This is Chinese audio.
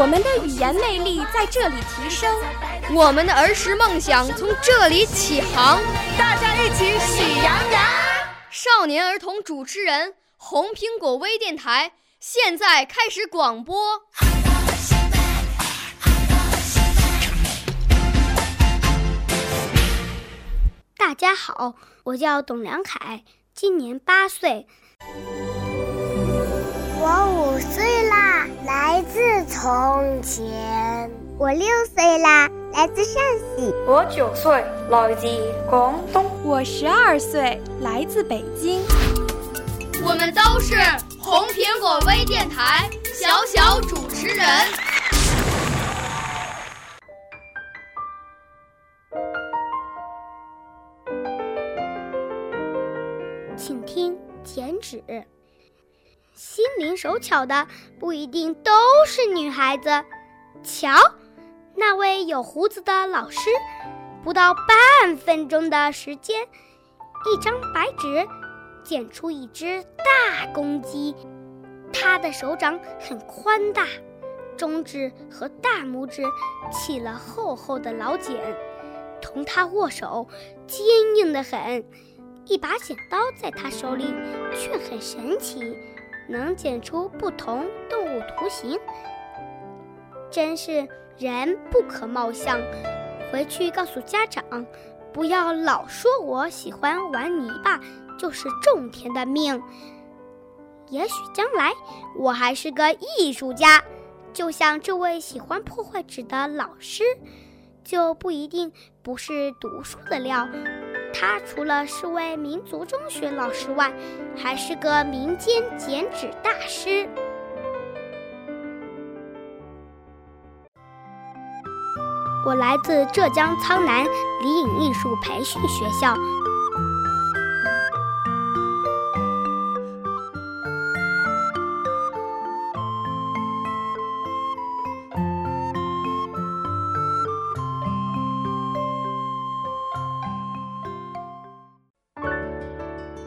我们的语言魅力在这里提升，我们的儿时梦想从这里起航。大家一起喜羊羊。少年儿童主持人，红苹果微电台现在开始广播。大家好，我叫董良凯，今年八岁。我五岁从前。我六岁啦，来自陕西。我九岁，来自广东。我十二岁，来自北京。我们都是红苹果微电台小小主持人。请听剪纸。心灵手巧的不一定都是女孩子。瞧，那位有胡子的老师，不到半分钟的时间，一张白纸剪出一只大公鸡。他的手掌很宽大，中指和大拇指起了厚厚的老茧，同他握手坚硬的很。一把剪刀在他手里却很神奇。能剪出不同动物图形，真是人不可貌相。回去告诉家长，不要老说我喜欢玩泥巴就是种田的命。也许将来我还是个艺术家，就像这位喜欢破坏纸的老师，就不一定不是读书的料。他除了是位民族中学老师外，还是个民间剪纸大师。我来自浙江苍南李颖艺术培训学校。